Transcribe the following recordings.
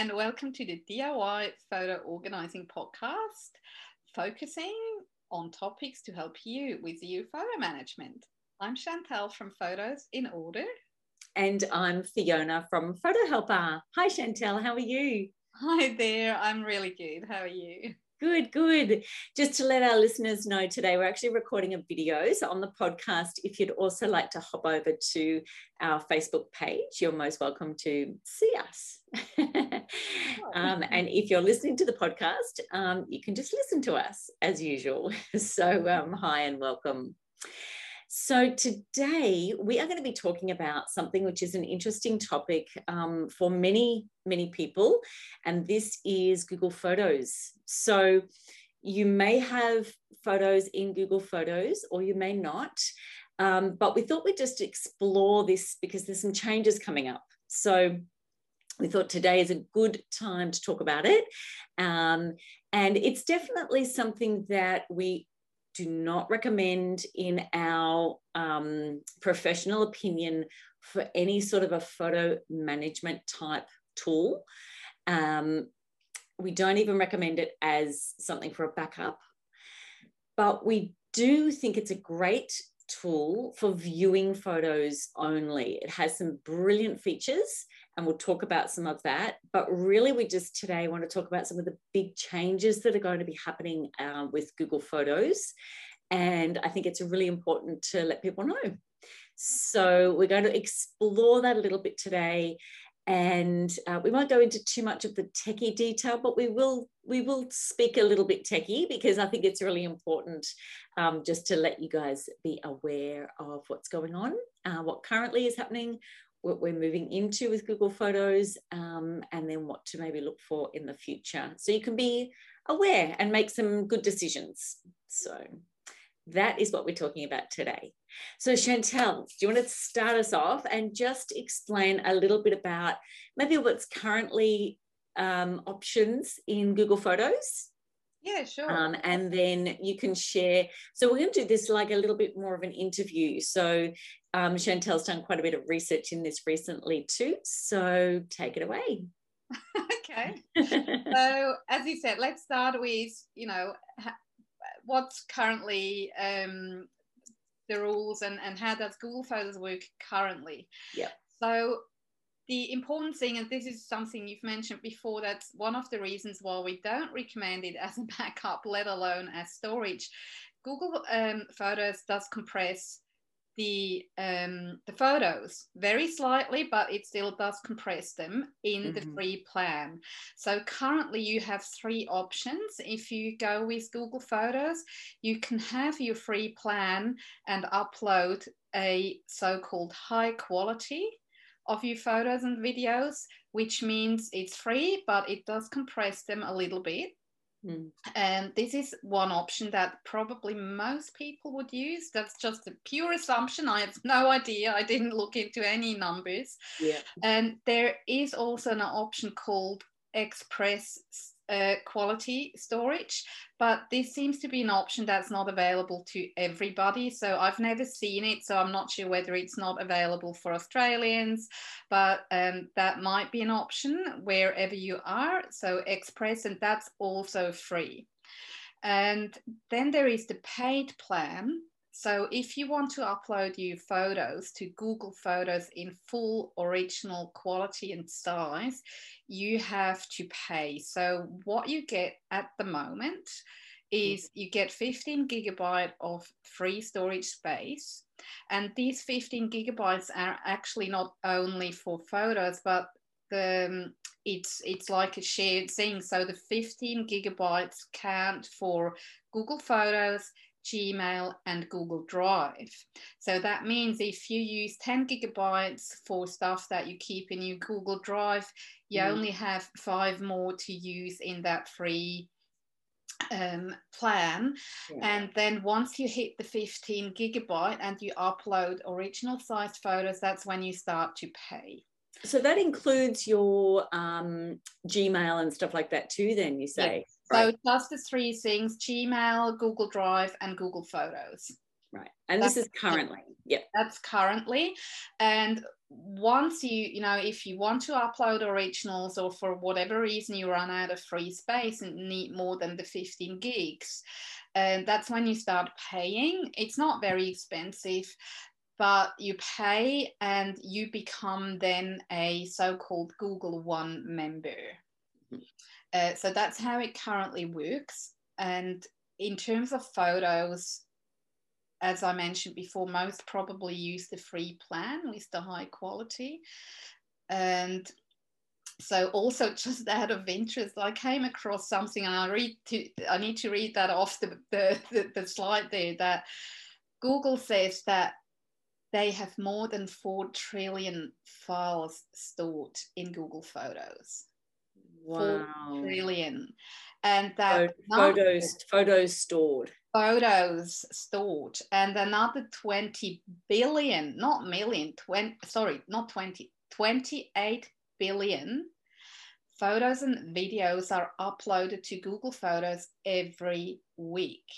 and welcome to the DIY Photo Organizing Podcast, focusing on topics to help you with your photo management. I'm Chantel from Photos in Order. And I'm Fiona from Photo Helper. Hi, Chantel, how are you? Hi there, I'm really good. How are you? Good, good. Just to let our listeners know today, we're actually recording a video. So on the podcast, if you'd also like to hop over to our Facebook page, you're most welcome to see us. um, and if you're listening to the podcast, um, you can just listen to us as usual. So um, hi and welcome. So, today we are going to be talking about something which is an interesting topic um, for many, many people, and this is Google Photos. So, you may have photos in Google Photos or you may not, um, but we thought we'd just explore this because there's some changes coming up. So, we thought today is a good time to talk about it. Um, and it's definitely something that we do not recommend in our um, professional opinion for any sort of a photo management type tool. Um, we don't even recommend it as something for a backup, but we do think it's a great tool for viewing photos only. It has some brilliant features and we'll talk about some of that. But really, we just today want to talk about some of the big changes that are going to be happening uh, with Google Photos. And I think it's really important to let people know. So we're going to explore that a little bit today. And uh, we won't go into too much of the techie detail, but we will we will speak a little bit techie because I think it's really important um, just to let you guys be aware of what's going on, uh, what currently is happening, what we're moving into with Google Photos, um, and then what to maybe look for in the future. So you can be aware and make some good decisions. So that is what we're talking about today. So, Chantel, do you want to start us off and just explain a little bit about maybe what's currently um, options in Google Photos? Yeah, sure. Um, and then you can share. So, we're going to do this like a little bit more of an interview. So, um, Chantel's done quite a bit of research in this recently too. So, take it away. okay. so, as you said, let's start with, you know, what's currently um, the rules and, and how does Google Photos work currently? Yeah. So the important thing, and this is something you've mentioned before, that's one of the reasons why we don't recommend it as a backup, let alone as storage. Google um, Photos does compress the um, the photos very slightly, but it still does compress them in mm-hmm. the free plan. So currently you have three options. If you go with Google Photos, you can have your free plan and upload a so-called high quality of your photos and videos, which means it's free, but it does compress them a little bit. Mm. And this is one option that probably most people would use. That's just a pure assumption. I have no idea. I didn't look into any numbers. Yeah. And there is also an option called Express uh, quality storage, but this seems to be an option that's not available to everybody. So I've never seen it, so I'm not sure whether it's not available for Australians, but um, that might be an option wherever you are. So Express, and that's also free. And then there is the paid plan, so if you want to upload your photos to Google Photos in full original quality and size, you have to pay. So what you get at the moment is you get 15 gigabyte of free storage space. And these 15 gigabytes are actually not only for photos, but the, um, it's it's like a shared thing. So the 15 gigabytes count for Google Photos, Gmail, and Google Drive. So that means if you use 10 gigabytes for stuff that you keep in your Google Drive, you mm. only have five more to use in that free um, plan. Yeah. And then once you hit the 15 gigabyte and you upload original sized photos, that's when you start to pay. So that includes your um, Gmail and stuff like that too, then you say? So just the three things Gmail, Google Drive, and Google Photos. right. And that's, this is currently, yeah. That's currently. And once you, you know, if you want to upload originals or for whatever reason you run out of free space and need more than the 15 gigs, and that's when you start paying. It's not very expensive but you pay and you become then a so-called Google One member. Mm-hmm. Uh, so that's how it currently works. And in terms of photos, as I mentioned before, most probably use the free plan with the high quality. And so also just out of interest, I came across something and I read to, I need to read that off the, the, the, the slide there that Google says that they have more than 4 trillion files stored in Google Photos. Wow. 4 trillion. And that photos, photos stored. Photos stored. And another 20 billion, not million, 20, sorry, not 20, 28 billion photos and videos are uploaded to Google Photos every week.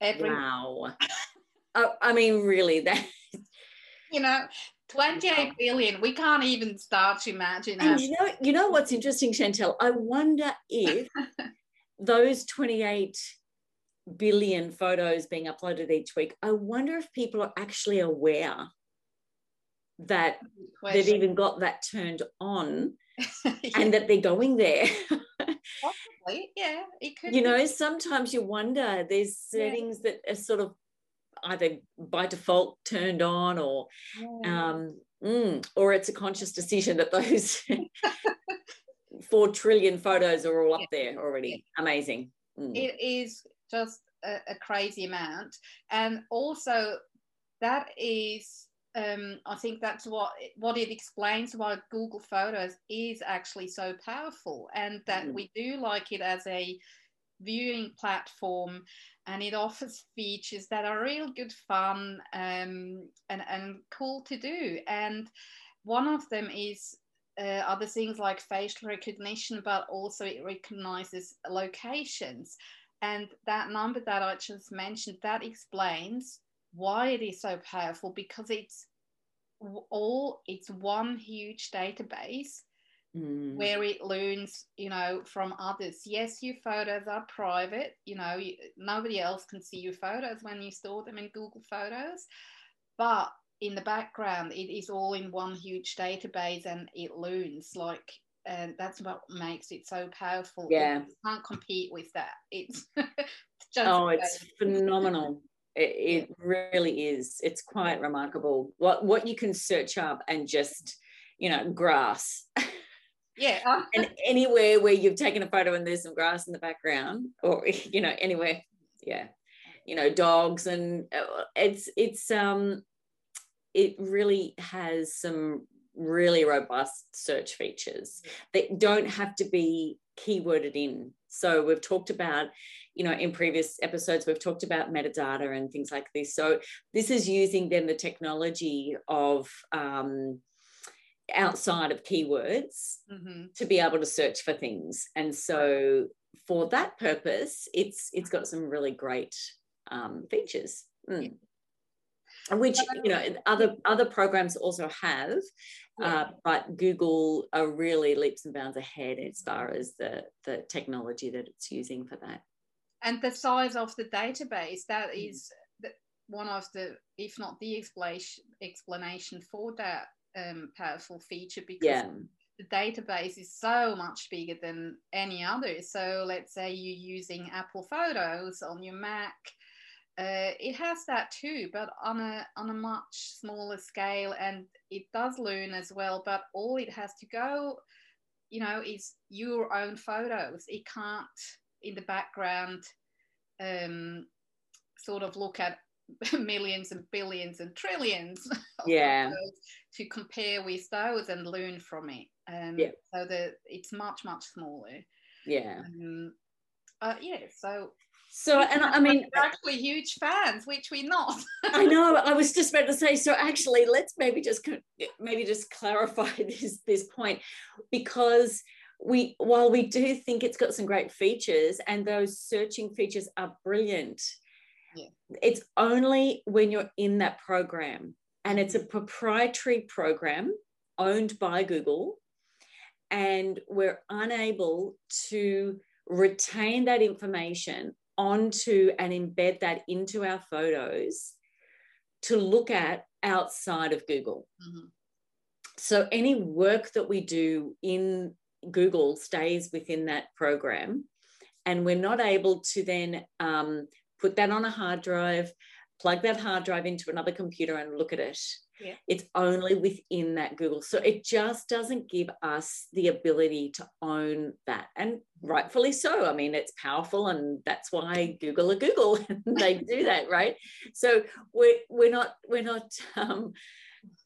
Every wow. I, I mean, really, that you know, 28 billion. We can't even start to imagine. And you know, you know what's interesting, Chantel? I wonder if those 28 billion photos being uploaded each week, I wonder if people are actually aware that they've even got that turned on yeah. and that they're going there. Possibly, yeah. It could you be. know, sometimes you wonder there's settings yeah. that are sort of either by default turned on or yeah. um, mm, or it's a conscious decision that those four trillion photos are all up there already amazing mm. it is just a, a, crazy amount and also that is um, I think that's what what it explains why Google Photos is actually so powerful, and that mm. we do like it as a viewing platform and it offers features that are real good fun um, and, and cool to do. And one of them is uh, other things like facial recognition, but also it recognizes locations. And that number that I just mentioned, that explains why it is so powerful because it's all, it's one huge database mm. where it learns, you know, from others. Yes, your photos are private. You know, you, nobody else can see your photos when you store them in Google Photos, but in the background, it is all in one huge database, and it learns like. And that's what makes it so powerful. Yeah, you can't compete with that. It's just oh, it's phenomenal. It, it, really is. It's quite remarkable what what you can search up and just you know grass Yeah. and anywhere where you've taken a photo and there's some grass in the background, or you know, anywhere, yeah, you know, dogs and uh, it's it's um it really has some really robust search features that don't have to be keyworded in. So we've talked about, you know, in previous episodes, we've talked about metadata and things like this. So this is using then the technology of um, outside of keywords mm-hmm. to be able to search for things and so for that purpose it's it's got some really great um, features mm. which you know other other programs also have yeah. uh, but google are really leaps and bounds ahead as far as the the technology that it's using for that and the size of the database that mm. is one of the if not the explanation explanation for that um, powerful feature because yeah. the database is so much bigger than any other. So let's say you're using Apple Photos on your Mac. Uh, it has that too, but on a on a much smaller scale, and it does learn as well. But all it has to go, you know, is your own photos. It can't in the background um, sort of look at millions and billions and trillions yeah. to compare with those and learn from it. Um, yeah. so that it's much much smaller. Yeah. Um, uh, yeah so so and i mean we're actually huge fans which we're not. I know i was just about to say so actually let's maybe just maybe just clarify this this point because we while we do think it's got some great features and those searching features are brilliant Yeah. It's only when you're in that program, and it's a proprietary program owned by Google, and we're unable to retain that information onto and embed that into our photos to look at outside of Google. Mm-hmm. So any work that we do in Google stays within that program. And we're not able to then um, put that on a hard drive, plug that hard drive into another computer and look at it. Yeah. It's only within that Google. So it just doesn't give us the ability to own that. And rightfully so. I mean, it's powerful and that's why Google are Google they do that, right? So we're, we're not, we're not, um,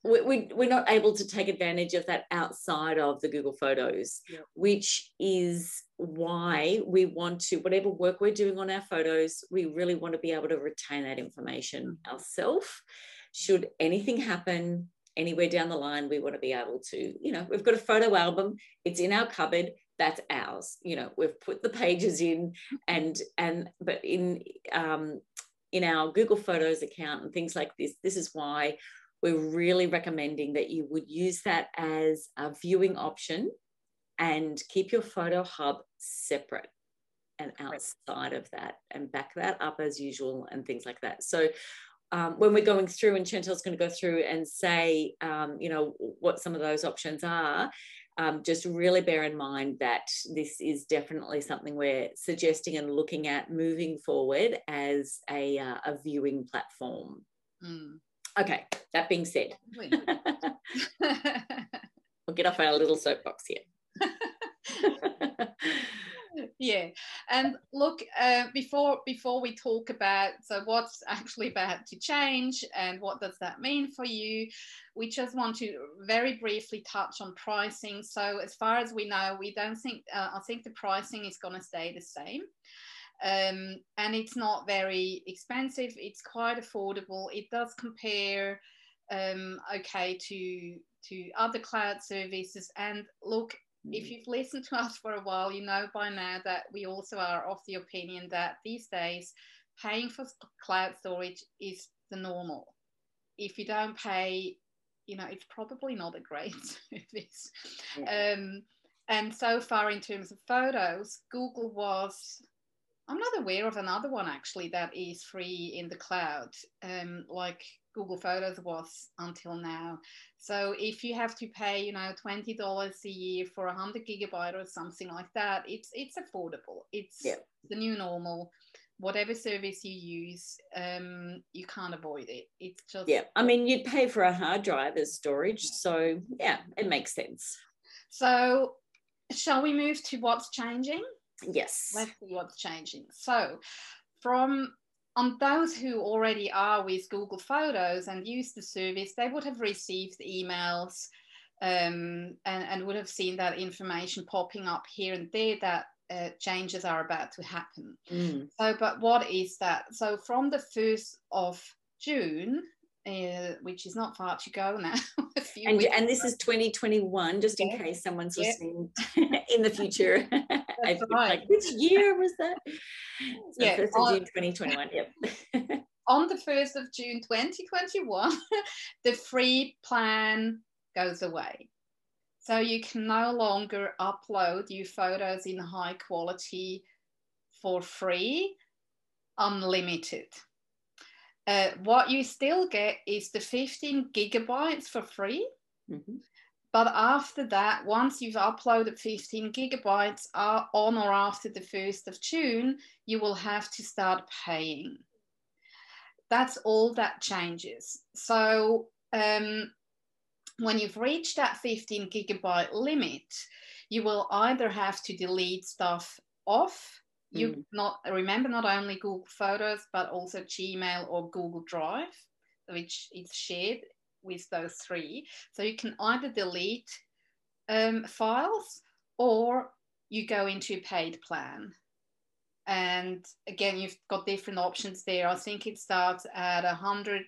we, we, we're not able to take advantage of that outside of the Google Photos, yeah. which is why we want to, whatever work we're doing on our photos, we really want to be able to retain that information mm. ourselves should anything happen anywhere down the line, we want to be able to, you know, we've got a photo album, it's in our cupboard, that's ours. You know, we've put the pages in and and but in um in our Google Photos account and things like this, this is why we're really recommending that you would use that as a viewing option and keep your photo hub separate and outside of that and back that up as usual and things like that. So um, when we're going through, and Chantel's going to go through and say, um, you know, what some of those options are, um, just really bear in mind that this is definitely something we're suggesting and looking at moving forward as a, uh, a viewing platform. Mm. Okay, that being said, we'll get off our little soapbox here. yeah and look uh, before before we talk about so what's actually about to change and what does that mean for you we just want to very briefly touch on pricing. So as far as we know we don't think uh, i think the pricing is going to stay the same um, and it's not very expensive it's quite affordable it does compare um, okay to to other cloud services and look if you've listened to us for a while, you know by now that we also are of the opinion that these days paying for cloud storage is the normal. If you don't pay, you know, it's probably not a great service. Yeah. Um, and so far, in terms of photos, Google was, I'm not aware of another one actually that is free in the cloud, um, like Google Photos was until now. So if you have to pay, you know, twenty dollars a year for a hundred gigabyte or something like that, it's it's affordable. It's yeah. the new normal. Whatever service you use, um, you can't avoid it. It's just yeah. I mean, you'd pay for a hard drive as storage, so yeah, it makes sense. So, shall we move to what's changing? Yes. Let's see what's changing. So, from on those who already are with Google Photos and use the service, they would have received emails um, and, and, would have seen that information popping up here and there that uh, changes are about to happen. Mm. So, but what is that? So, from the 1st of June, uh, which is not far to go now. and, and this is 2021, just in case someone's yeah. listening in the future. Right. Like, which year was that? So yeah, 1st of June 2021. Yep. on the 1st of June 2021, the free plan goes away. So you can no longer upload your photos in high quality for free, unlimited. Uh, what you still get is the 15 gigabytes for free. Mm-hmm. But after that, once you've uploaded 15 gigabytes uh, on or after the 1st of June, you will have to start paying. That's all that changes. So um, when you've reached that 15 gigabyte limit, you will either have to delete stuff off you mm. not remember not only Google Photos but also Gmail or Google Drive, which is shared with those three. So you can either delete um, files or you go into paid plan. And again, you've got different options there. I think it starts at a hundred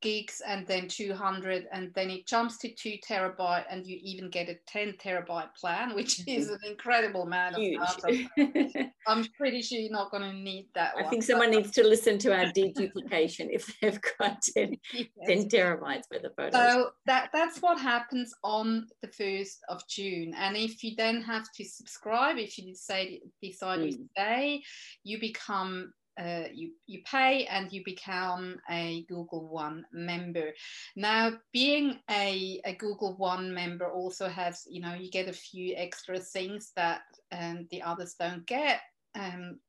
gigs and then 200 and then it jumps to 2 terabyte and you even get a 10 terabyte plan which is an incredible amount of data i'm pretty sure you're not going to need that i one. think someone needs to listen to our deduplication if they've got 10, yes. 10 terabytes worth of photos so that that's what happens on the 1st of june and if you then have to subscribe if you decide decide mm. you stay you become uh, you, you pay and you become a Google One member. Now, being a, a Google One member also has, you know, you get a few extra things that um, the others don't get. Um,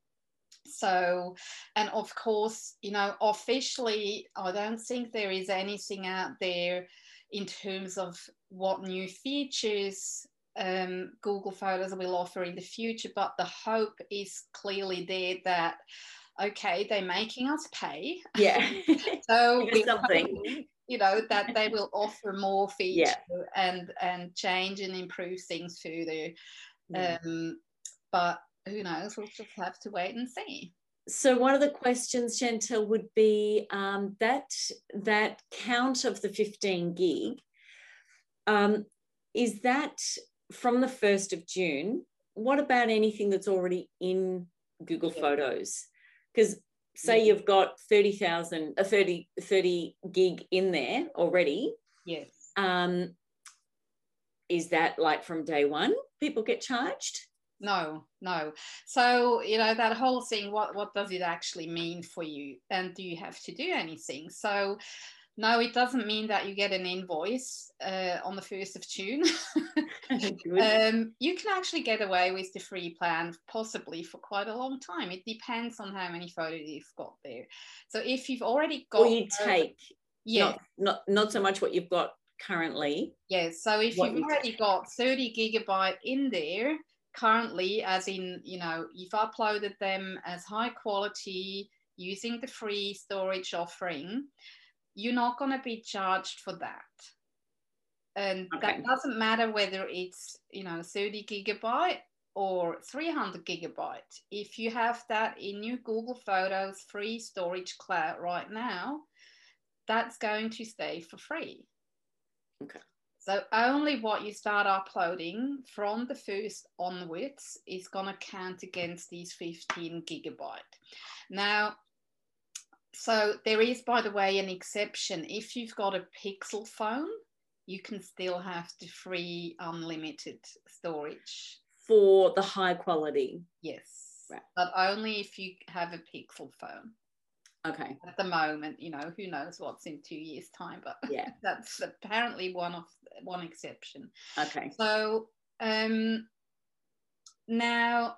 so, and of course, you know, officially, I don't think there is anything out there in terms of what new features um, Google Photos will offer in the future, but the hope is clearly there that okay, they're making us pay. Yeah. so we something. you know that they will offer more feature yeah. and and change and improve things further. Yeah. Um, but who knows? We'll just have to wait and see. So one of the questions, Chantel, would be um, that that count of the 15 gig. Um, is that from the 1st of June? What about anything that's already in Google yeah. Photos? Because say you've got 30,000 a 30 30 gig in there already yes. um is that like from day one people get charged? No no. So you know that whole thing what what does it actually mean for you? And do you have to do anything? So no, it doesn't mean that you get an invoice uh, on the 1st of June. um, you can actually get away with the free plan possibly for quite a long time. It depends on how many photos you've got there. So if you've already got. Or you take. Yeah. Not, not, not so much what you've got currently. Yes. So if you've you already take. got 30 gigabyte in there currently, as in, you know, you've uploaded them as high quality using the free storage offering you're not going to be charged for that. And okay. that doesn't matter whether it's, you know, 30 gigabyte or 300 gigabyte. If you have that in your Google Photos free storage cloud right now, that's going to stay for free. Okay. So only what you start uploading from the first onwards is going to count against these 15 gigabyte. Now, so there is, by the way, an exception. If you've got a Pixel phone, you can still have the free unlimited storage. For the high quality? Yes. Right. But only if you have a Pixel phone. Okay. At the moment, you know, who knows what's in two years' time, but yeah, that's apparently one of one exception. Okay. So um now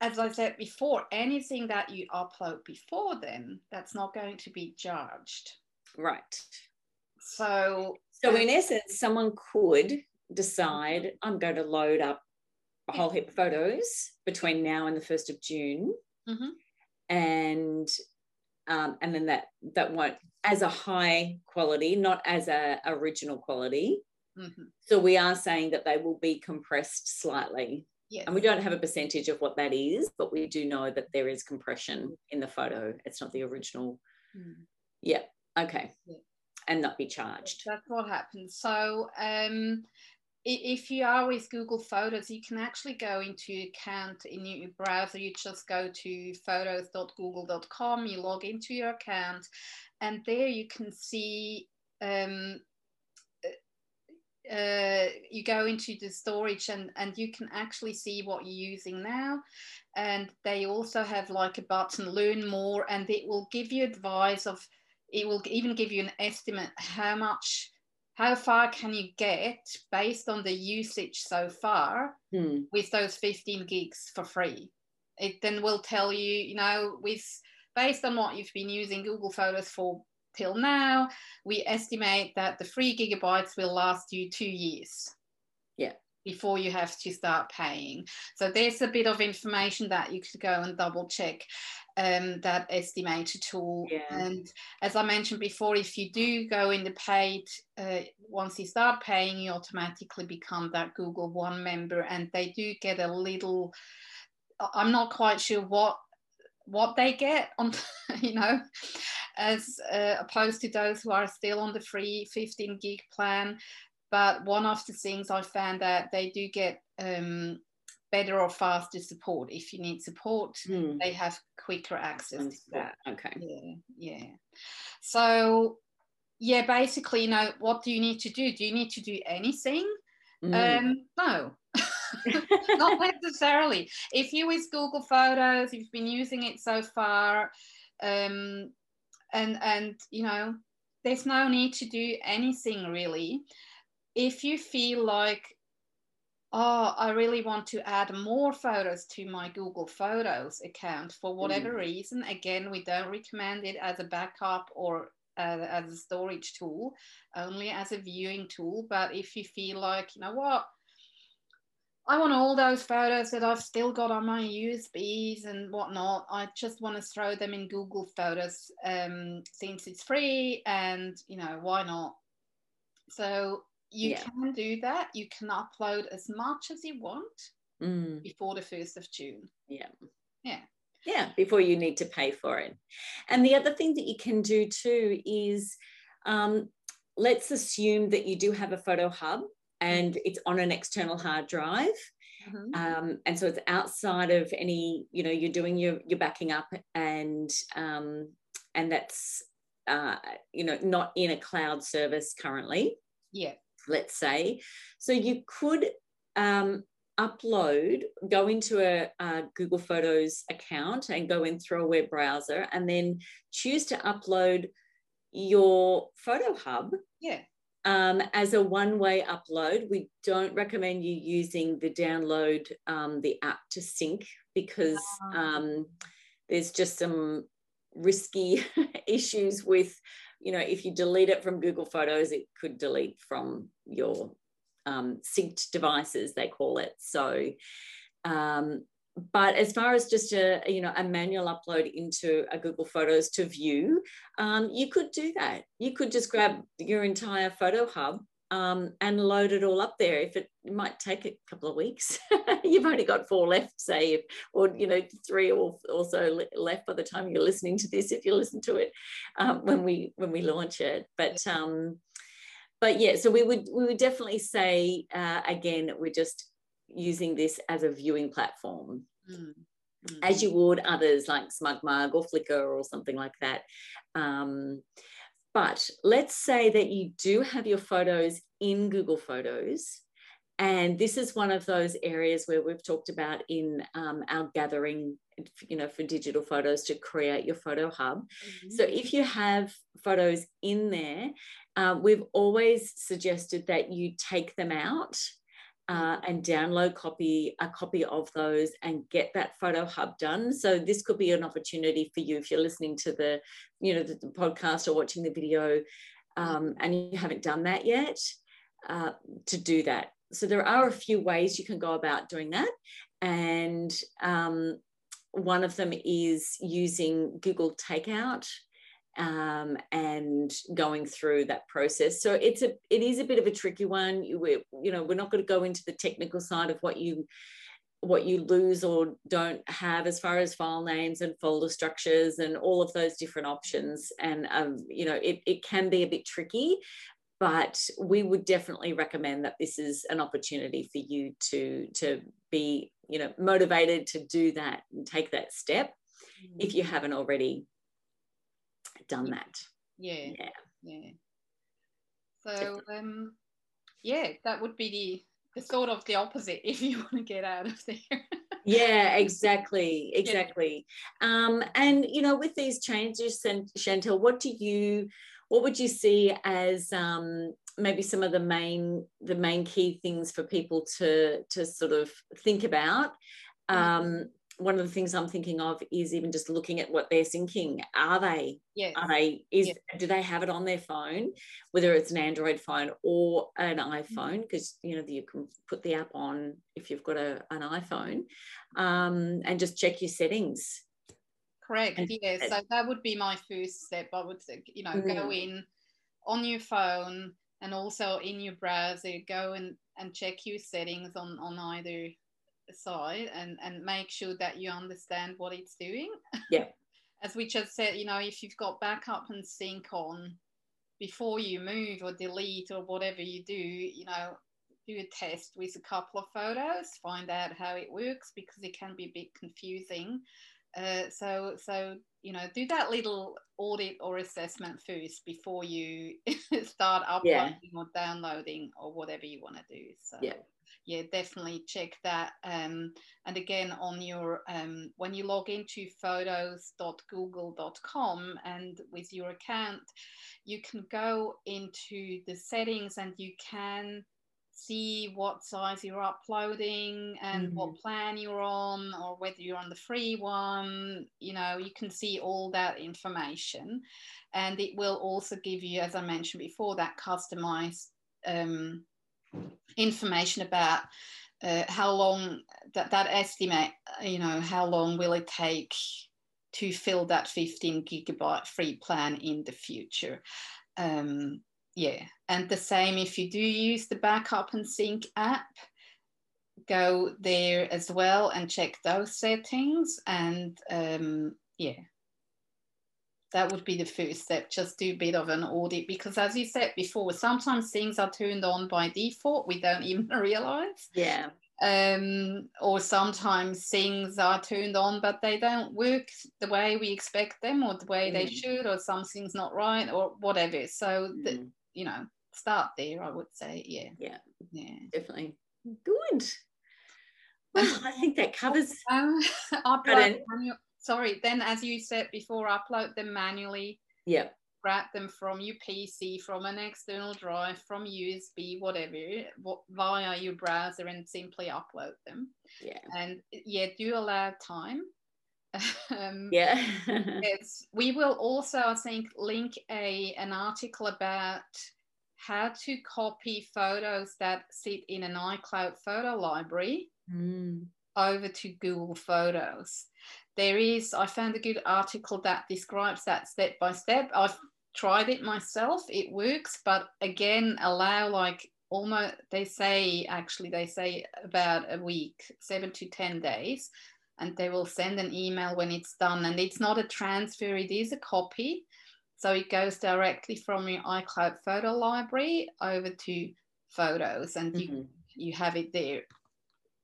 as I said before, anything that you upload before then, that's not going to be judged. Right. So, so in essence, someone could decide I'm going to load up a whole heap of photos between now and the first of June, mm-hmm. and um, and then that that won't as a high quality, not as a original quality. Mm-hmm. So we are saying that they will be compressed slightly. Yes. And we don't have a percentage of what that is, but we do know that there is compression in the photo. It's not the original. Mm. Yeah. Okay. Yeah. And not be charged. That's what happens. So um, if you are with Google Photos, you can actually go into your account in your browser. You just go to photos.google.com, you log into your account, and there you can see um, uh, you go into the storage and, and you can actually see what you're using now. And they also have like a button, learn more, and it will give you advice of, it will even give you an estimate how much, how far can you get based on the usage so far hmm. with those 15 gigs for free. It then will tell you, you know, with based on what you've been using Google Photos for till now, we estimate that the three gigabytes will last you two years. Yeah. Before you have to start paying. So there's a bit of information that you could go and double check um, that estimator tool. Yeah. And as I mentioned before, if you do go in the paid, uh, once you start paying, you automatically become that Google One member, and they do get a little. I'm not quite sure what what they get on, you know, as uh, opposed to those who are still on the free 15 gig plan. But one of the things I found that they do get um, better or faster support. If you need support, Mm. they have quicker access to that. Okay. Yeah, yeah. So, yeah, basically, you know, what do you need to do? Do you need to do anything? Mm. Um, no, not necessarily. If you use Google Photos, you've been using it so far, um, and and you know, there's no need to do anything really. If you feel like, oh, I really want to add more photos to my Google Photos account for whatever reason, again, we don't recommend it as a backup or uh, as a storage tool, only as a viewing tool. But if you feel like, you know what, I want all those photos that I've still got on my USBs and whatnot. I just want to throw them in Google Photos um, since it's free, and you know why not? So you Yeah. can do that. You can upload as much as you want Mm. before the first of June. Yeah. Yeah. Yeah, before you need to pay for it. And the other thing that you can do too is um, let's assume that you do have a photo hub and it's on an external hard drive. Mhm. Um, and so it's outside of any, you know, you're doing your, your backing up and, um, and that's, uh, you know, not in a cloud service currently Yeah. let's say. So you could um, upload, go into a, a Google Photos account and go in through a web browser and then choose to upload your photo hub Yeah. Um, as a one-way upload. We don't recommend you using the download um, the app to sync because Ah. um, there's just some risky issues with, you know, if you delete it from Google Photos, it could delete from your um, synced devices, they call it. So, um, but as far as just a you know a manual upload into a Google Photos to view, um, you could do that. You could just grab your entire photo hub um, and load it all up there. If it, it might take a couple of weeks, you've only got four left, say, if, or you know three or also le- left by the time you're listening to this. If you listen to it um, when we when we launch it, but um, but yeah, so we would we would definitely say uh, again we're just using this as a viewing platform Mm. Mm. as you would others like SmugMug or Flickr or something like that. Um, but let's say that you do have your photos in Google Photos. And this is one of those areas where we've talked about in um, our gathering, you know, for digital photos to create your photo hub. Mhm. So if you have photos in there, uh, we've always suggested that you take them out uh, and download copy a copy of those and get that photo hub done. So this could be an opportunity for you if you're listening to the, you know, the, the podcast or watching the video, um, and you haven't done that yet, uh, to do that. So there are a few ways you can go about doing that, and um, one of them is using Google Takeout um, and going through that process. So it's a it is a bit of a tricky one. You, we, you know, we're not going to go into the technical side of what you what you lose or don't have as far as file names and folder structures and all of those different options. And um, you know, it, it can be a bit tricky, but we would definitely recommend that this is an opportunity for you to to be you know motivated to do that and take that step if you haven't already done that. yeah Yeah. yeah so um yeah that would be the the sort of the opposite if you want to get out of there Yeah, exactly, exactly. Um, and you know, with these changes, Chan- Chantel, what do you, what would you see as um, maybe some of the main, the main key things for people to to sort of think about? Um, one of the things I'm thinking of is even just looking at what they're syncing. Are they yes are they is Yeah. do they have it on their phone whether it's an android phone or an iphone because you know you can put the app on if you've got a, an iphone um, and just check your settings correct and- yeah so that would be my first step i would you know go Mm. in on your phone and also in your browser go and and check your settings on on either side and and make sure that you understand what it's doing Yeah. as we just said, you know, if you've got backup and sync on before you move or delete or whatever you do, you know, do a test with a couple of photos, find out how it works because it can be a bit confusing. Uh, so, so you know, do that little audit or assessment first before you start uploading yeah. or downloading or whatever you want to do. So, yeah yeah, definitely check that. Um, and again, on your um, when you log into photos.google.com and with your account, you can go into the settings and you can see what size you're uploading and mm-hmm. what plan you're on or whether you're on the free one you know you can see all that information and it will also give you as i mentioned before that customized um, information about uh, how long that, that estimate, you know, how long will it take to fill that 15 gigabyte free plan in the future. Um, yeah, and the same if you do use the backup and sync app, go there as well and check those settings. And um, yeah, that would be the first step just do a bit of an audit because as you said before sometimes things are turned on by default we don't even realize yeah um, or sometimes things are turned on but they don't work the way we expect them or the way mm. they should or something's not right or whatever so mm. the, you know start there i would say yeah yeah yeah definitely good well i think that covers um, sorry, then as you said before, upload them manually. Yeah. Grab them from your PC, from an external drive, from USB, whatever, via your browser, and simply upload them. Yeah. And yeah, do allow time. um, yeah. we will also, I think, link a an article about how to copy photos that sit in an iCloud photo library mm. over to Google Photos there is, I found a good article that describes that step by step. I've tried it myself, it works, but again, allow like almost, they say, actually, they say about a week, seven to 10 days, and they will send an email when it's done. And it's not a transfer, it is a copy. So it goes directly from your iCloud photo library over to photos, and mm-hmm. you, you have it there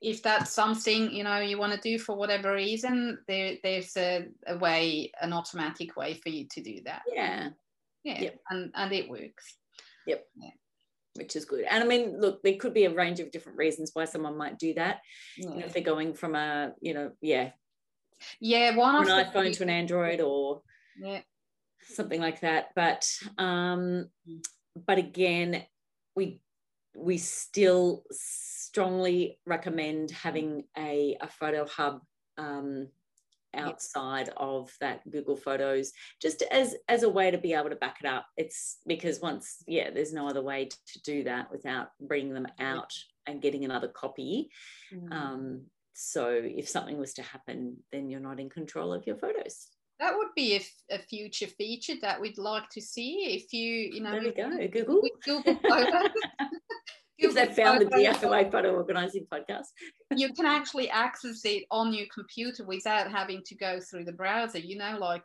if that's something you know you want to do for whatever reason there there's a, a way an automatic way for you to do that yeah yeah yep. and and it works yep yeah. Which is good. And i mean look there could be a range of different reasons why someone might do that. Yeah. you know, if they're going from a you know yeah. Yeah one an iphone to an android or yeah. something like that. But um but again we we still strongly recommend having a, a photo hub um, outside yep. of that Google Photos, just as as a way to be able to back it up. It's because once, yeah, there's no other way to do that without bringing them out and getting another copy. Mm. Um, so if something was to happen, then you're not in control of your photos. That would be a, a future feature that we'd like to see. If you, you know, there we go, Google. Google Photos. if they found the DFOA photo organizing podcast. you can actually access it on your computer without having to go through the browser, you know, like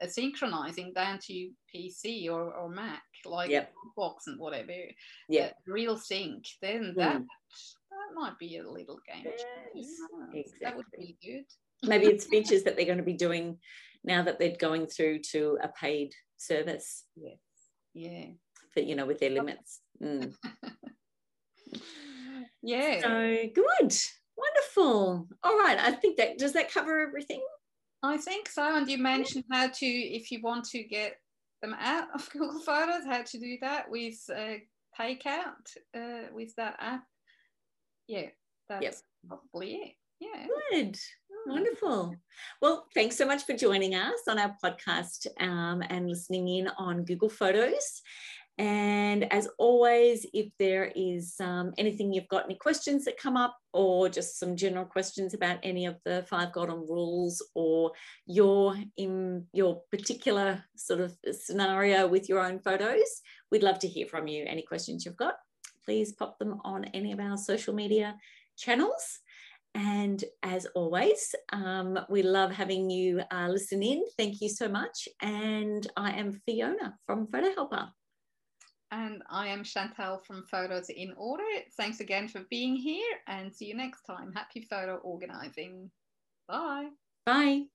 a synchronizing down to PC or, or Mac, like yep. Box and whatever. Yeah. Real sync. Then that mm. that might be a little game. Yes, exactly. That would be good. Maybe it's features that they're going to be doing now that they're going through to a paid service. Yes. Yeah. But you know, with their limits. Mm. yeah. So good. Wonderful. All right. I think that does that cover everything? I think so. And you mentioned how to, if you want to get them out of Google Photos, how to do that with uh, Takeout uh, with that app. Yeah, that's yep. probably it. Yeah. Good. Hmm. Wonderful. Well, thanks so much for joining us on our podcast um, and listening in on Google Photos. And as always, if there is um, anything you've got, any questions that come up, or just some general questions about any of the five golden rules, or your in your particular sort of scenario with your own photos, we'd love to hear from you. Any questions you've got, please pop them on any of our social media channels. And as always, um, we love having you uh, listen in. Thank you so much. And I am Fiona from Photo Helper. And I am Chantal from Photos in Order. Thanks again for being here and see you next time. Happy photo organizing. Bye. Bye.